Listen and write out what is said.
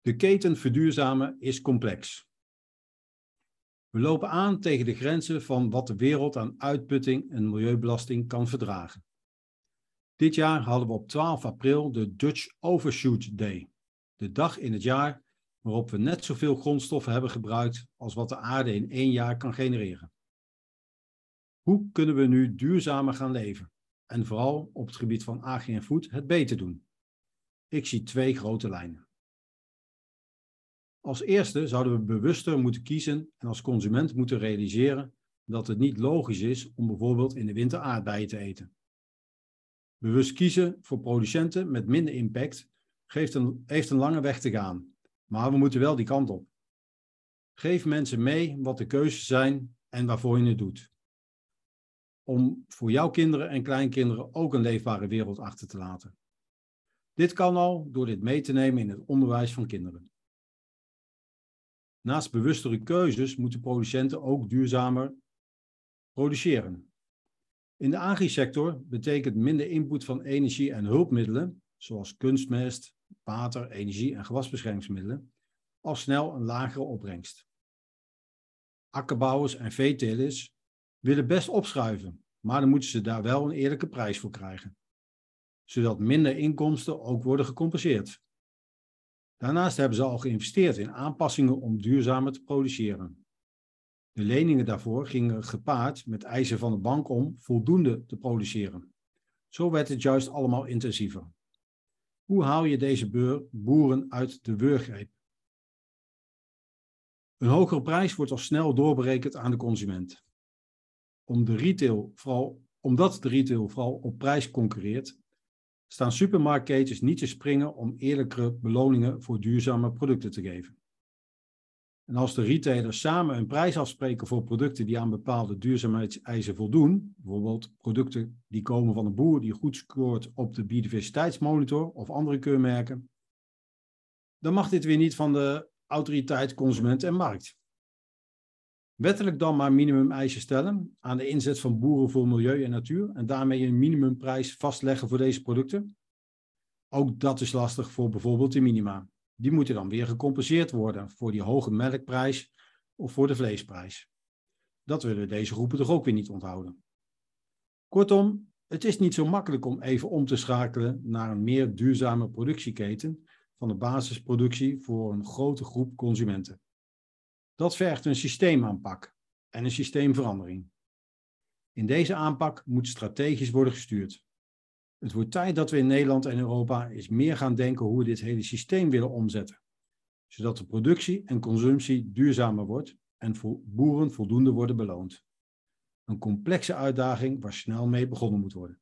De keten verduurzamen is complex. We lopen aan tegen de grenzen van wat de wereld aan uitputting en milieubelasting kan verdragen. Dit jaar hadden we op 12 april de Dutch Overshoot Day, de dag in het jaar waarop we net zoveel grondstoffen hebben gebruikt als wat de aarde in één jaar kan genereren. Hoe kunnen we nu duurzamer gaan leven en vooral op het gebied van agri en het beter doen? Ik zie twee grote lijnen. Als eerste zouden we bewuster moeten kiezen en als consument moeten realiseren dat het niet logisch is om bijvoorbeeld in de winter aardbeien te eten. Bewust kiezen voor producenten met minder impact geeft een, heeft een lange weg te gaan, maar we moeten wel die kant op. Geef mensen mee wat de keuzes zijn en waarvoor je het doet. Om voor jouw kinderen en kleinkinderen ook een leefbare wereld achter te laten. Dit kan al door dit mee te nemen in het onderwijs van kinderen. Naast bewustere keuzes moeten producenten ook duurzamer produceren. In de agrisector betekent minder input van energie en hulpmiddelen, zoals kunstmest, water, energie en gewasbeschermingsmiddelen, al snel een lagere opbrengst. Akkerbouwers en veetelers willen best opschuiven, maar dan moeten ze daar wel een eerlijke prijs voor krijgen, zodat minder inkomsten ook worden gecompenseerd. Daarnaast hebben ze al geïnvesteerd in aanpassingen om duurzamer te produceren. De leningen daarvoor gingen gepaard met eisen van de bank om voldoende te produceren. Zo werd het juist allemaal intensiever. Hoe haal je deze boeren uit de wurggreep? Een hogere prijs wordt al snel doorberekend aan de consument. Om de retail vooral, omdat de retail vooral op prijs concurreert, staan supermarktketens niet te springen om eerlijkere beloningen voor duurzame producten te geven. En als de retailers samen een prijs afspreken voor producten die aan bepaalde duurzaamheidseisen voldoen, bijvoorbeeld producten die komen van een boer die goed scoort op de biodiversiteitsmonitor of andere keurmerken, dan mag dit weer niet van de autoriteit Consument en Markt. Wettelijk dan maar minimumeisen stellen aan de inzet van boeren voor milieu en natuur en daarmee een minimumprijs vastleggen voor deze producten. Ook dat is lastig voor bijvoorbeeld de minima. Die moeten dan weer gecompenseerd worden voor die hoge melkprijs of voor de vleesprijs. Dat willen deze groepen toch ook weer niet onthouden. Kortom, het is niet zo makkelijk om even om te schakelen naar een meer duurzame productieketen van de basisproductie voor een grote groep consumenten. Dat vergt een systeemaanpak en een systeemverandering. In deze aanpak moet strategisch worden gestuurd. Het wordt tijd dat we in Nederland en Europa eens meer gaan denken hoe we dit hele systeem willen omzetten, zodat de productie en consumptie duurzamer wordt en voor boeren voldoende worden beloond. Een complexe uitdaging waar snel mee begonnen moet worden.